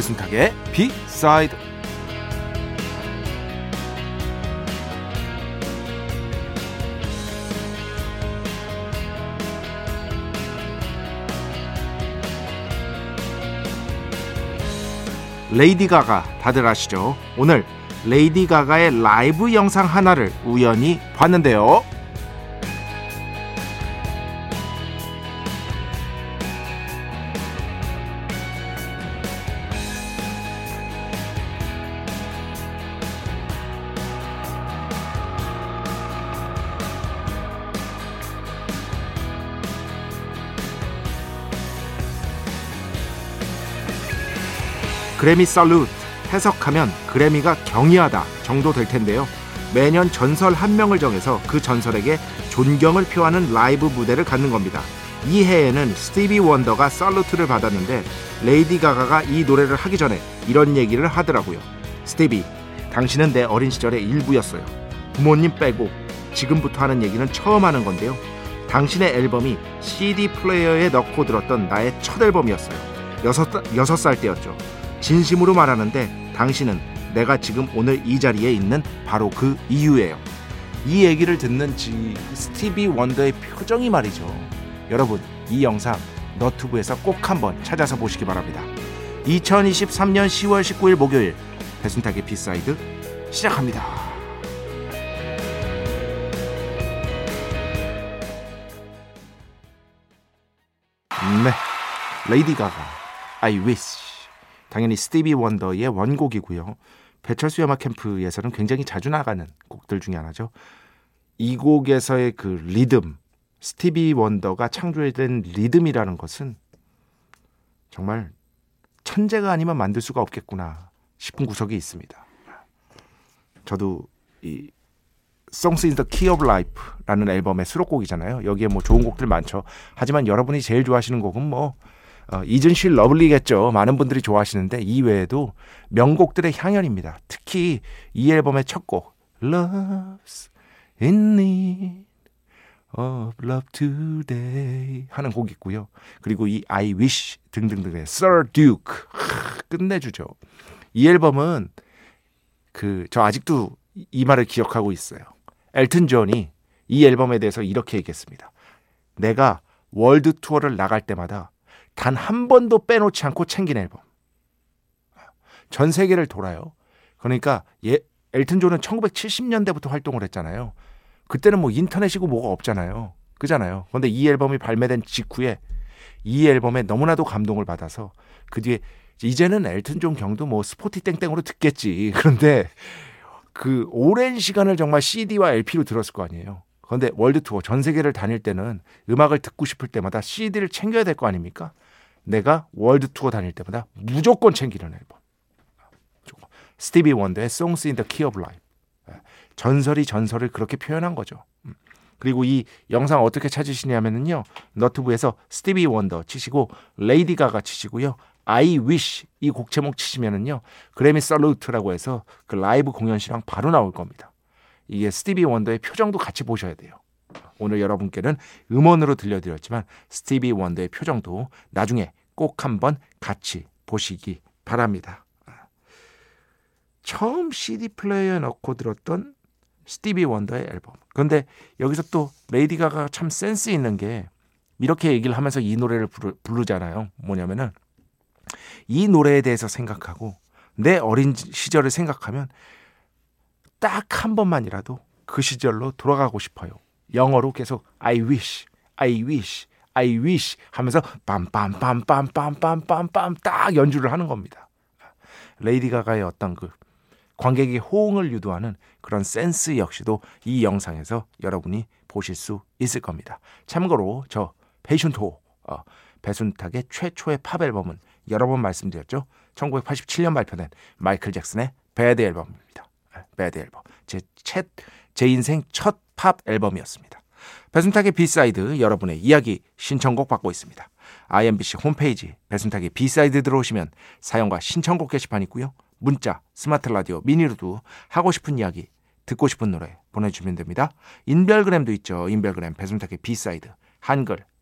배순탁의 비사이드 레이디 가가 다들 아시죠? 오늘 레이디 가가의 라이브 영상 하나를 우연히 봤는데요. 그래미 Salute 해석하면 그래미가 경이하다 정도 될 텐데요. 매년 전설 한 명을 정해서 그 전설에게 존경을 표하는 라이브 무대를 갖는 겁니다. 이 해에는 스티비 원더가 Salute를 받았는데 레이디 가가가 이 노래를 하기 전에 이런 얘기를 하더라고요. 스티비, 당신은 내 어린 시절의 일부였어요. 부모님 빼고 지금부터 하는 얘기는 처음 하는 건데요. 당신의 앨범이 CD 플레이어에 넣고 들었던 나의 첫 앨범이었어요. 여섯, 여섯 살 때였죠. 진심으로 말하는데 당신은 내가 지금 오늘 이 자리에 있는 바로 그 이유예요. 이 얘기를 듣는 지 스티비 원더의 표정이 말이죠. 여러분, 이 영상 너튜브에서 꼭 한번 찾아서 보시기 바랍니다. 2023년 10월 19일 목요일 배순탁의 B side 시작합니다. 네, 레이디 가가 I wish 당연히 스티비 원더의 원곡이고요. 배철수 음악 캠프에서는 굉장히 자주 나가는 곡들 중에 하나죠. 이 곡에서의 그 리듬, 스티비 원더가 창조해낸 리듬이라는 것은 정말 천재가 아니면 만들 수가 없겠구나 싶은 구석이 있습니다. 저도 이 Songs in the Key of Life라는 앨범의 수록곡이잖아요. 여기에 뭐 좋은 곡들 많죠. 하지만 여러분이 제일 좋아하시는 곡은 뭐 어, 이준실 러블리겠죠. 많은 분들이 좋아하시는데 이 외에도 명곡들의 향연입니다. 특히 이 앨범의 첫 곡 Love's in need of love today 하는 곡이 있고요. 그리고 이 I wish 등등등의 Sir Duke 끝내주죠. 이 앨범은 그 저 아직도 이 말을 기억하고 있어요. 엘튼 존이 이 앨범에 대해서 이렇게 얘기했습니다. 내가 월드 투어를 나갈 때마다 단 한 번도 빼놓지 않고 챙긴 앨범. 전 세계를 돌아요. 그러니까 예, 엘튼 존은 1970년대부터 활동을 했잖아요. 그때는 뭐 인터넷이고 뭐가 없잖아요. 그잖아요. 그런데 이 앨범이 발매된 직후에 이 앨범에 너무나도 감동을 받아서 그 뒤에 이제는 엘튼 존 경도 뭐 스포티 땡땡으로 듣겠지. 그런데 그 오랜 시간을 정말 CD와 LP로 들었을 거 아니에요. 그런데 월드 투어 전 세계를 다닐 때는 음악을 듣고 싶을 때마다 CD를 챙겨야 될 거 아닙니까? 내가 월드 투어 다닐 때마다 무조건 챙기는 앨범. 스티비 원더의 Songs in the Key of Life. 전설이 전설을 그렇게 표현한 거죠. 음. 그리고 이 영상 어떻게 찾으시냐면요. 너튜브에서 스티비 원더 치시고 레이디 가가 치시고요. I wish 이 곡 제목 치시면은요. 그래미 Salute라고 해서 그 라이브 공연 실황 바로 나올 겁니다. 이게 스티비 원더의 표정도 같이 보셔야 돼요. 오늘 여러분께는 음원으로 들려드렸지만 스티비 원더의 표정도 나중에 꼭 한번 같이 보시기 바랍니다. 처음 CD 플레이어에 넣고 들었던 스티비 원더의 앨범. 그런데 여기서 또 레이디 가가 참 센스 있는 게 이렇게 얘기를 하면서 이 노래를 부르, 부르잖아요. 뭐냐면은 이 노래에 대해서 생각하고 내 어린 시절을 생각하면 딱 한 번만이라도 그 시절로 돌아가고 싶어요. 영어로 계속 I wish, I wish, I wish 하면서 빰빰빰빰빰빰빰빰 딱 연주를 하는 겁니다. 레이디 가가의 어떤 그 관객의 호응을 유도하는 그런 센스 역시도 이 영상에서 여러분이 보실 수 있을 겁니다. 참고로 저 페이션토 어, 배순탁의 최초의 팝 앨범은 여러 번 말씀드렸죠. 1987년 발표된 마이클 잭슨의 Bad 앨범입니다. Bad 앨범. 제, 첫, 제 인생 첫 팝 앨범이었습니다. 배순탁의 B side 여러분의 이야기 신청곡 받고 있습니다. IMBC 홈페이지 배순탁의 B side 들어오시면 사연과 신청곡 게시판 있고요. 문자, 스마트 라디오, 미니로도 하고 싶은 이야기, 듣고 싶은 노래 보내주시면 됩니다. 인별그램도 있죠. 인별그램 배순탁의 B side 한글,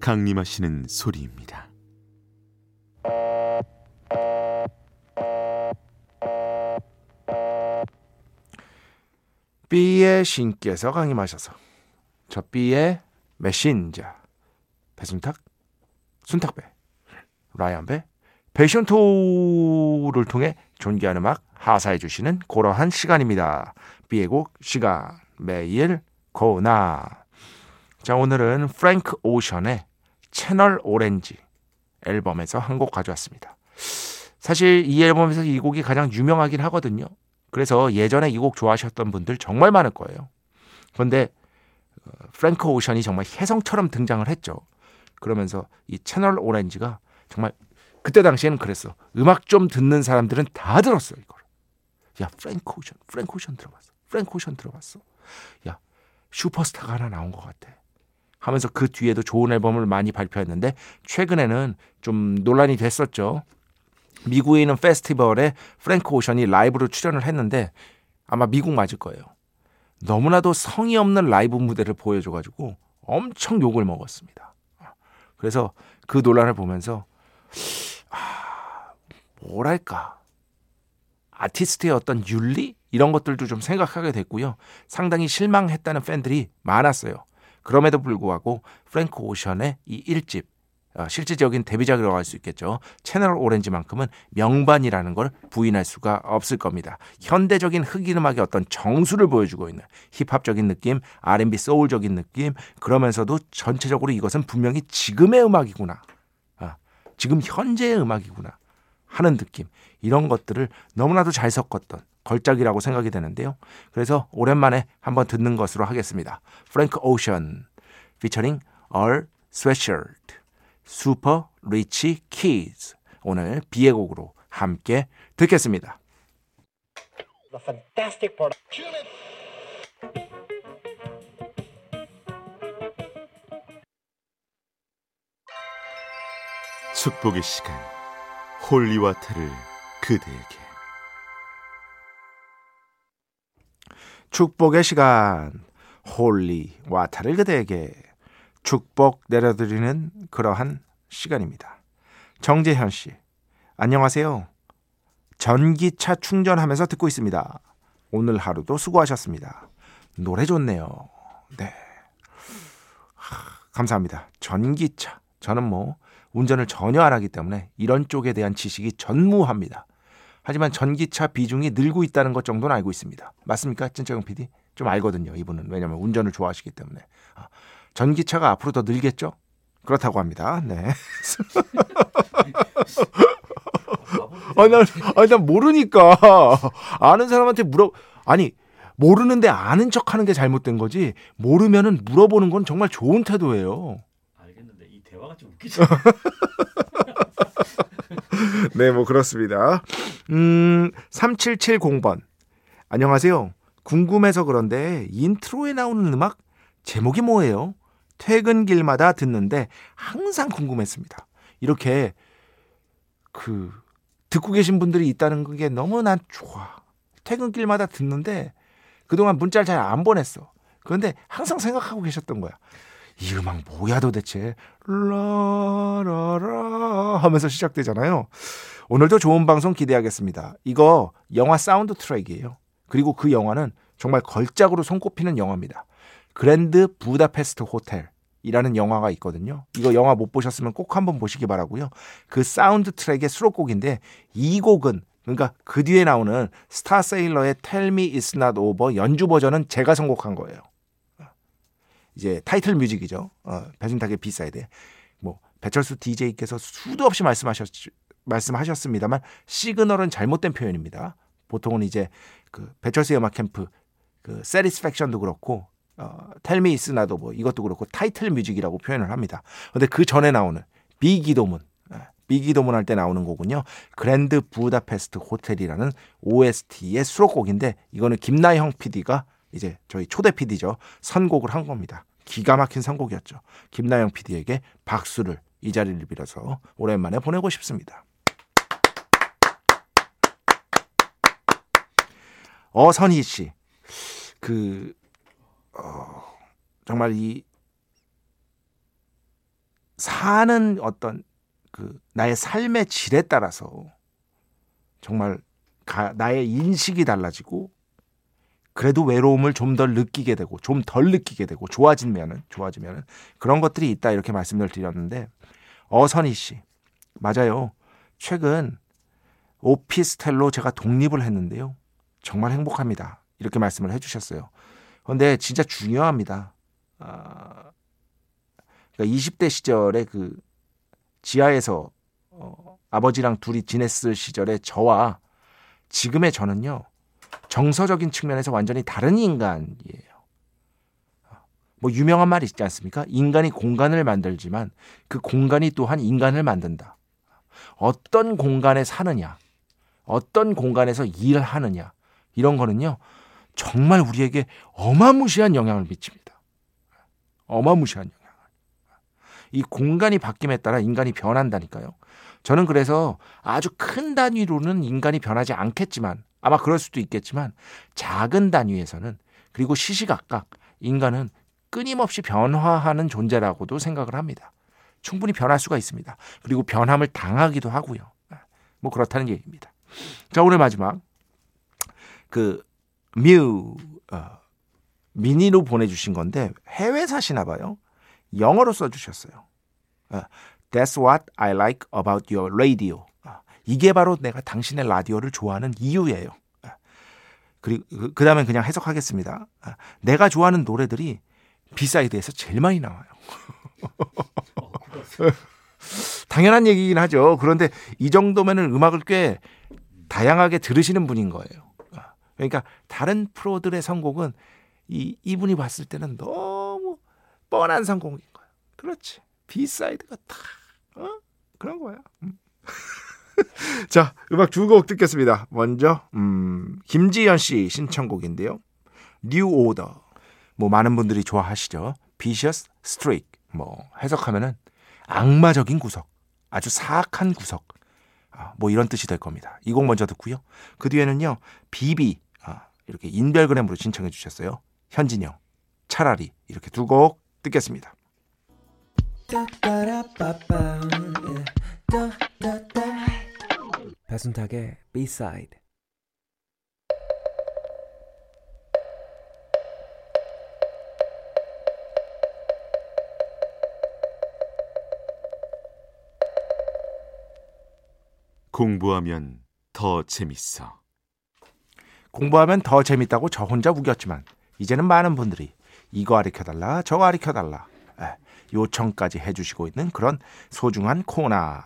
강림하시는 소리입니다. B의 신께서 강림하셔서 저 B의 메신저 배순탁, 순탁배, 라이언배, 패션토를 통해 존귀한 음악 하사해 주시는 그러한 시간입니다. B의 곡 시간 매일 고나 자 오늘은 프랭크 오션의 Channel Orange 앨범에서 한 곡 가져왔습니다. 사실 이 앨범에서 이 곡이 가장 유명하긴 하거든요. 그래서 예전에 이 곡 좋아하셨던 분들 정말 많을 거예요. 그런데 어, 프랭크 오션이 정말 혜성처럼 등장을 했죠. 그러면서 이 Channel Orange가 정말 그때 당시에는 그랬어. 음악 좀 듣는 사람들은 다 들었어요, 이걸. 야, 프랭크 오션, 프랭크 오션 들어봤어. 프랭크 오션 들어봤어. 야, 슈퍼스타가 하나 나온 것 같아. 하면서 그 뒤에도 좋은 앨범을 많이 발표했는데 최근에는 좀 논란이 됐었죠. 미국에 있는 페스티벌에 프랭크 오션이 라이브로 출연을 했는데 아마 미국 맞을 거예요. 너무나도 성의 없는 라이브 무대를 보여줘가지고 엄청 욕을 먹었습니다. 그래서 그 논란을 보면서 아, 뭐랄까 아티스트의 어떤 윤리 이런 것들도 좀 생각하게 됐고요. 상당히 실망했다는 팬들이 많았어요. 그럼에도 불구하고 프랭크 오션의 이 1집 어, 실질적인 데뷔작이라고 할 수 있겠죠. 채널 오렌지만큼은 명반이라는 걸 부인할 수가 없을 겁니다. 현대적인 흑인 음악의 어떤 정수를 보여주고 있는 힙합적인 느낌, R&B 소울적인 느낌, 그러면서도 전체적으로 이것은 분명히 지금의 음악이구나. 아, 지금 현재의 음악이구나. 하는 느낌. 이런 것들을 너무나도 잘 섞었던 걸작이라고 생각이 되는데요. 그래서 오랜만에 한번 듣는 것으로 하겠습니다. 프랭크 오션 featuring Earl Sweatshirt Super Rich Kids 오늘 B의 곡으로 함께 듣겠습니다. the fantastic product. 축복의 시간 holy water를 그대에게 축복의 시간 holy water를 그대에게 축복 내려드리는 그러한 시간입니다. 정재현 씨 안녕하세요. 전기차 충전하면서 듣고 있습니다. 오늘 하루도 수고하셨습니다. 노래 좋네요. 네. 하, 감사합니다. 전기차. 저는 뭐 운전을 전혀 안 하기 때문에 이런 쪽에 대한 지식이 전무합니다. 하지만 전기차 비중이 늘고 있다는 것 정도는 알고 있습니다. 맞습니까? 진짜경 PD? 좀 알거든요. 이분은. 왜냐하면 운전을 좋아하시기 때문에. 아, 전기차가 앞으로 더 늘겠죠? 그렇다고 합니다. 네. 아니, 난, 아니, 난 모르니까. 아는 사람한테 물어, 아니, 모르는데 아는 척 하는 게 잘못된 거지. 모르면은 물어보는 건 정말 좋은 태도예요. 알겠는데 이 대화가 좀 웃기죠. 네, 뭐 그렇습니다. 음, 3770번. 안녕하세요. 궁금해서 그런데 intro에 나오는 음악 제목이 뭐예요? 퇴근길마다 듣는데 항상 궁금했습니다. 이렇게 그 듣고 계신 분들이 있다는 게 너무 난 좋아. 퇴근길마다 듣는데 그동안 문자를 잘 안 보냈어. 그런데 항상 생각하고 계셨던 거야. 이 음악 뭐야 도대체? 라라라 하면서 시작되잖아요. 오늘도 좋은 방송 기대하겠습니다. 이거 영화 사운드 트랙이에요. 그리고 그 영화는 정말 걸작으로 손꼽히는 영화입니다. 그랜드 부다페스트 호텔이라는 영화가 있거든요. 이거 영화 못 보셨으면 꼭 한번 보시기 바라고요. 그 사운드 트랙의 수록곡인데 이 곡은 그러니까 그 뒤에 나오는 스타 세일러의 Tell Me It's Not Over 연주 버전은 제가 선곡한 거예요. 이제 title music이죠. 어, 배순탁의 B side. 뭐 배철수 DJ께서 수도 없이 말씀하셨 말씀하셨습니다만 시그널은 잘못된 표현입니다. 보통은 이제 그 배철수의 음악 캠프 그 Satisfaction도 그렇고 어, Tell Me It's Not Over 이것도 그렇고 title music이라고 표현을 합니다. 근데 그 전에 나오는 비기도문 예, 비기도문 할 때 나오는 곡은요. 그랜드 부다페스트 호텔이라는 OST의 수록곡인데 이거는 김나형 PD가 이제 저희 초대 PD죠. 선곡을 한 겁니다. 기가 막힌 선곡이었죠. 김나영 PD에게 박수를 이 자리를 빌어서 오랜만에 보내고 싶습니다. 어선희 씨, 그 어, 정말 이 사는 어떤 그 나의 삶의 질에 따라서 정말 가, 나의 인식이 달라지고 그래도 외로움을 좀 덜 느끼게 되고 좀 덜 느끼게 되고 좋아지면은 좋아지면은 그런 것들이 있다 이렇게 말씀을 드렸는데 어선희 씨. 맞아요. 최근 오피스텔로 제가 독립을 했는데요. 정말 행복합니다. 이렇게 말씀을 해주셨어요. 그런데 진짜 중요합니다. 아, 그러니까 20대 시절에 그 지하에서 어, 아버지랑 둘이 지냈을 시절에 저와 지금의 저는요 정서적인 측면에서 완전히 다른 인간이에요. 뭐 유명한 말이 있지 않습니까? 인간이 공간을 만들지만 그 공간이 또한 인간을 만든다. 어떤 공간에 사느냐, 어떤 공간에서 일을 하느냐 이런 거는요 정말 우리에게 어마무시한 영향을 미칩니다. 어마무시한 영향을. 이 공간이 바뀜에 따라 인간이 변한다니까요. 저는 그래서 아주 큰 단위로는 인간이 변하지 않겠지만 아마 그럴 수도 있겠지만 작은 단위에서는 그리고 시시각각 인간은 끊임없이 변화하는 존재라고도 생각을 합니다. 충분히 변할 수가 있습니다. 그리고 변함을 당하기도 하고요. 뭐 그렇다는 얘기입니다. 자 오늘 마지막 그뮤 어, 미니로 보내주신 건데 해외 사시나 봐요. 영어로 써주셨어요. 어, That's what I like about your radio. 아, 이게 바로 내가 당신의 라디오를 좋아하는 이유예요. 아, 그리고 그 다음에 그냥 해석하겠습니다. 아, 내가 좋아하는 노래들이 B side에서 제일 많이 나와요. 당연한 얘기긴 하죠. 그런데 이 정도면은 음악을 꽤 다양하게 들으시는 분인 거예요. 그러니까 다른 프로들의 선곡은 이 이분이 봤을 때는 너무 뻔한 선곡인 거예요. 그렇지. B side가 다 어? 그런 거야. 음. 자, 음악 두 곡 듣겠습니다. 먼저 음, 김지연 씨 신청곡인데요. New Order. 뭐 많은 분들이 좋아하시죠. Vicious Streak. 뭐 해석하면은 악마적인 구석. 아주 사악한 구석. 아, 뭐 이런 뜻이 될 겁니다. 이 곡 먼저 듣고요. 그 뒤에는요. 비비 아, 이렇게 인별그램으로 신청해 주셨어요. 현진영. 차라리 이렇게 두 곡 듣겠습니다. 배순탁의 B-side 공부하면 더 재밌어. 공부하면 더 재밌다고 저 혼자 우겼지만 이제는 많은 분들이 이거 가르쳐달라 저거 가르쳐달라 에, 요청까지 해주시고 있는 그런 소중한 코너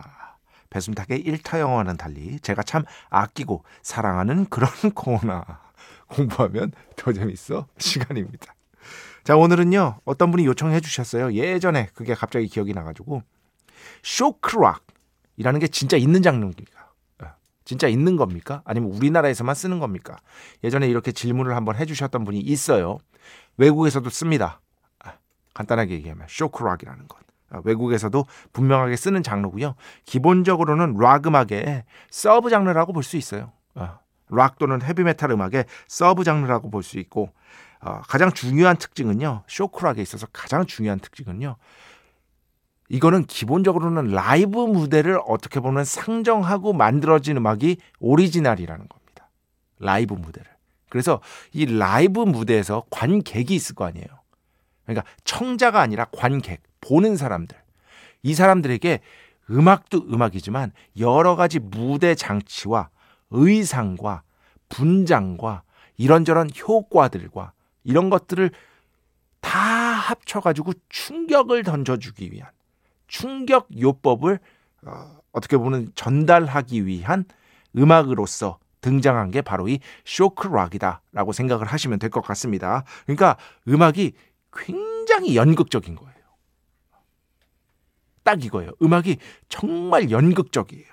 배순탁의 일타 영어와는 달리 제가 참 아끼고 사랑하는 그런 코너 공부하면 더 재밌어 시간입니다. 자 오늘은요 어떤 분이 요청해 주셨어요. 예전에 그게 갑자기 기억이 나가지고 shock rock이라는 게 진짜 있는 장르입니다. 진짜 있는 겁니까? 아니면 우리나라에서만 쓰는 겁니까? 예전에 이렇게 질문을 한번 해주셨던 분이 있어요. 외국에서도 씁니다. 아, 간단하게 얘기하면 shock rock이라는 것. 아, 외국에서도 분명하게 쓰는 장르고요. 기본적으로는 락 음악의 sub 장르라고 볼 수 있어요. 아, 락 또는 헤비메탈 음악의 sub 장르라고 볼 수 있고 어, 가장 중요한 특징은요. shock rock에 있어서 가장 중요한 특징은요. 이거는 기본적으로는 라이브 무대를 어떻게 보면 상정하고 만들어진 음악이 오리지널이라는 겁니다. 라이브 무대를. 그래서 이 라이브 무대에서 관객이 있을 거 아니에요. 그러니까 청자가 아니라 관객, 보는 사람들. 이 사람들에게 음악도 음악이지만 여러 가지 무대 장치와 의상과 분장과 이런저런 효과들과 이런 것들을 다 합쳐가지고 충격을 던져주기 위한 충격 요법을 어, 어떻게 보면 전달하기 위한 음악으로서 등장한 게 바로 이 쇼크락이다라고 생각을 하시면 될 것 같습니다. 그러니까 음악이 굉장히 연극적인 거예요. 딱 이거예요. 음악이 정말 연극적이에요.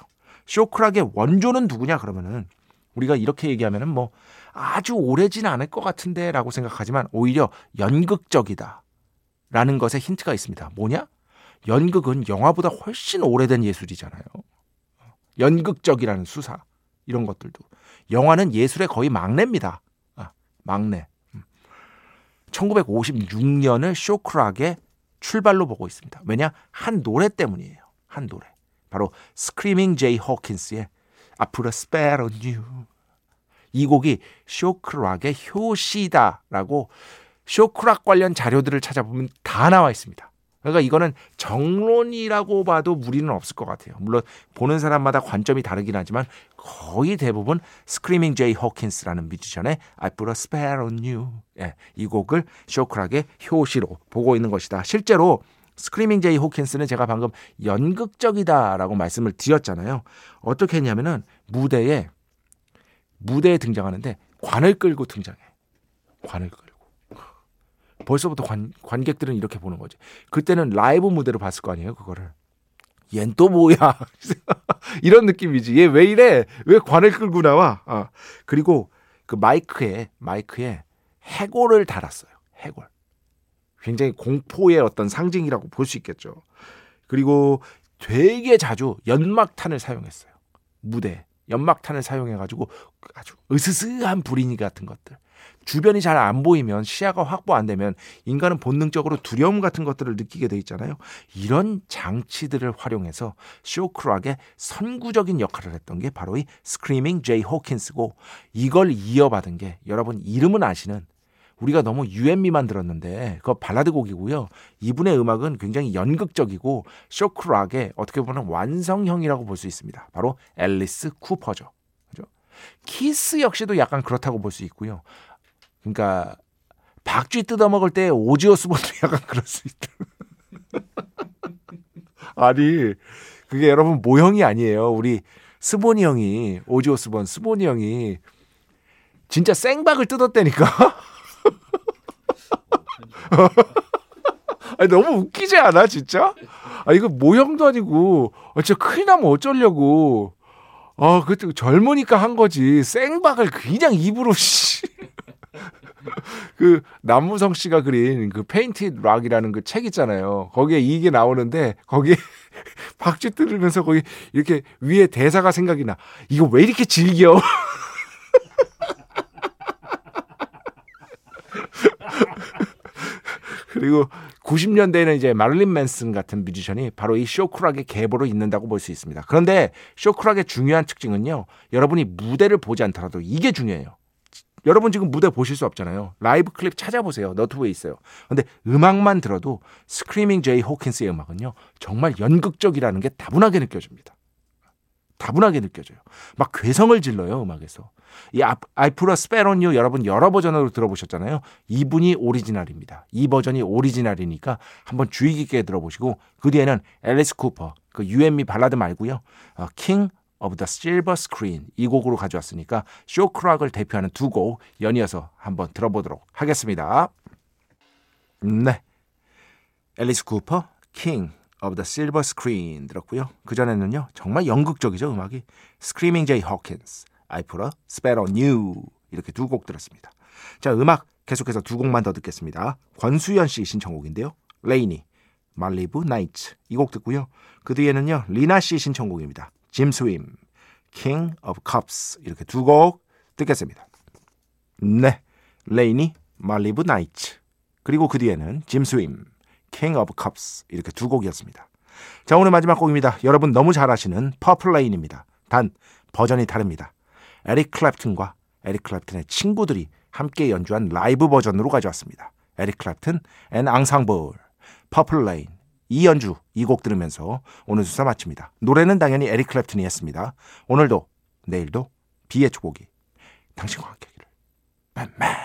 쇼크락의 원조는 누구냐 그러면은 우리가 이렇게 얘기하면은 뭐 아주 오래진 않을 것 같은데라고 생각하지만 오히려 연극적이다. 라는 것에 힌트가 있습니다. 뭐냐? 연극은 영화보다 훨씬 오래된 예술이잖아요. 연극적이라는 수사 이런 것들도 영화는 예술의 거의 막내입니다. 아, 막내. 1956년을 쇼크락의 출발로 보고 있습니다. 왜냐? 한 노래 때문이에요. 한 노래. 바로 스크리밍 제이 호킨스의 spell on you. 이 곡이 쇼크락의 효시다라고 쇼크락 관련 자료들을 찾아보면 다 나와 있습니다. 그러니까 이거는 정론이라고 봐도 무리는 없을 것 같아요. 물론 보는 사람마다 관점이 다르긴 하지만 거의 대부분 스크리밍 제이 호킨스라는 뮤지션의 I put a spell on you 예, 이 곡을 쇼크락의 효시로 보고 있는 것이다. 실제로 스크리밍 제이 호킨스는 제가 방금 연극적이다라고 말씀을 드렸잖아요. 어떻게 했냐면은 무대에 무대에 등장하는데 관을 끌고 등장해. 관을 끌고. 벌써부터 관, 관객들은 이렇게 보는 거죠. 그때는 라이브 무대로 봤을 거 아니에요, 그거를. 얜 또 뭐야? 이런 느낌이지. 얘 왜 이래? 왜 관을 끌고 나와? 아, 그리고 그 마이크에 마이크에 해골을 달았어요. 해골. 굉장히 공포의 어떤 상징이라고 볼 수 있겠죠. 그리고 되게 자주 연막탄을 사용했어요. 무대 연막탄을 사용해가지고 아주 으스스한 불이니 같은 것들. 주변이 잘 안 보이면 시야가 확보 안 되면 인간은 본능적으로 두려움 같은 것들을 느끼게 돼 있잖아요. 이런 장치들을 활용해서 쇼크락의 선구적인 역할을 했던 게 바로 이 스크리밍 제이 호킨스고 이걸 이어받은 게 여러분 이름은 아시는 우리가 너무 You and Me만 들었는데 그거 발라드 곡이고요. 이분의 음악은 굉장히 연극적이고 쇼크락의 어떻게 보면 완성형이라고 볼 수 있습니다. 바로 앨리스 쿠퍼죠. 키스 역시도 약간 그렇다고 볼 수 있고요. 그러니까 박쥐 뜯어 먹을 때 오지 오스본도 약간 그럴 수 있다. 아니 그게 여러분 모형이 아니에요. 우리 오스본이 형이 오지 오스본 오스본이 형이 진짜 생박쥐를 뜯었다니까. 아니, 너무 웃기지 않아 진짜? 아 이거 모형도 아니고 아, 진짜 큰일 나면 어쩌려고. 아 그때 젊으니까 한 거지 생박쥐를 그냥 입으로 씨. 그 남무성 씨가 그린 그 Paint It Rock이라는 그 책 있잖아요. 거기에 이게 나오는데 거기에 박쥐 뜯으면서 거기 이렇게 위에 대사가 생각이 나. 이거 왜 이렇게 즐겨? 그리고 90년대에는 이제 마릴린 맨슨 같은 뮤지션이 바로 이 쇼크락의 계보로 있는다고 볼 수 있습니다. 그런데 쇼크락의 중요한 특징은요. 여러분이 무대를 보지 않더라도 이게 중요해요. 여러분 지금 무대 보실 수 없잖아요. 라이브 클립 찾아보세요. 너튜브에 있어요. 근데 음악만 들어도 스크리밍 제이 호킨스의 음악은요. 정말 연극적이라는 게 다분하게 느껴집니다. 다분하게 느껴져요. 막 괴성을 질러요, 음악에서. 이 아이프로 스페론유 여러분 여러 버전으로 들어보셨잖아요. 이분이 오리지널입니다. 이 버전이 오리지널이니까 한번 주의 깊게 들어보시고 그 뒤에는 앨리스 쿠퍼 그 You and Me 발라드 말고요. 어, King of the Silver Screen 이 곡으로 가져왔으니까 쇼크락을 대표하는 두 곡 연이어서 한번 들어보도록 하겠습니다. 네. 앨리스 쿠퍼 King of the Silver Screen 들었고요. 그 전에는요 정말 연극적이죠 음악이 Screaming Jay Hawkins, I Put a Spell on You 이렇게 두 곡 들었습니다. 자 음악 계속해서 두 곡만 더 듣겠습니다. 권수연 씨 신청곡인데요. 레이니, 말리부 나이츠 이 곡 듣고요. 그 뒤에는요 리나 씨 신청곡입니다. 짐 스윈, King of Cups 이렇게 두 곡 듣겠습니다. 네, 레이니, Malibu Nights 그리고 그 뒤에는 짐 스윈, King of Cups 이렇게 두 곡이었습니다. 자 오늘 마지막 곡입니다. 여러분 너무 잘 아시는 Purple Rain입니다. 단 버전이 다릅니다. 에릭 클랩튼과 에릭 클랩튼의 친구들이 함께 연주한 라이브 버전으로 가져왔습니다. 에릭 클랩튼 and 앙상블 Purple Rain 이 연주 이 곡 들으면서 오늘 숙사 마칩니다. 노래는 당연히 에릭 클랩튼이 했습니다. 오늘도 내일도 비의 축복이 당신과 함께하기를. 맨맨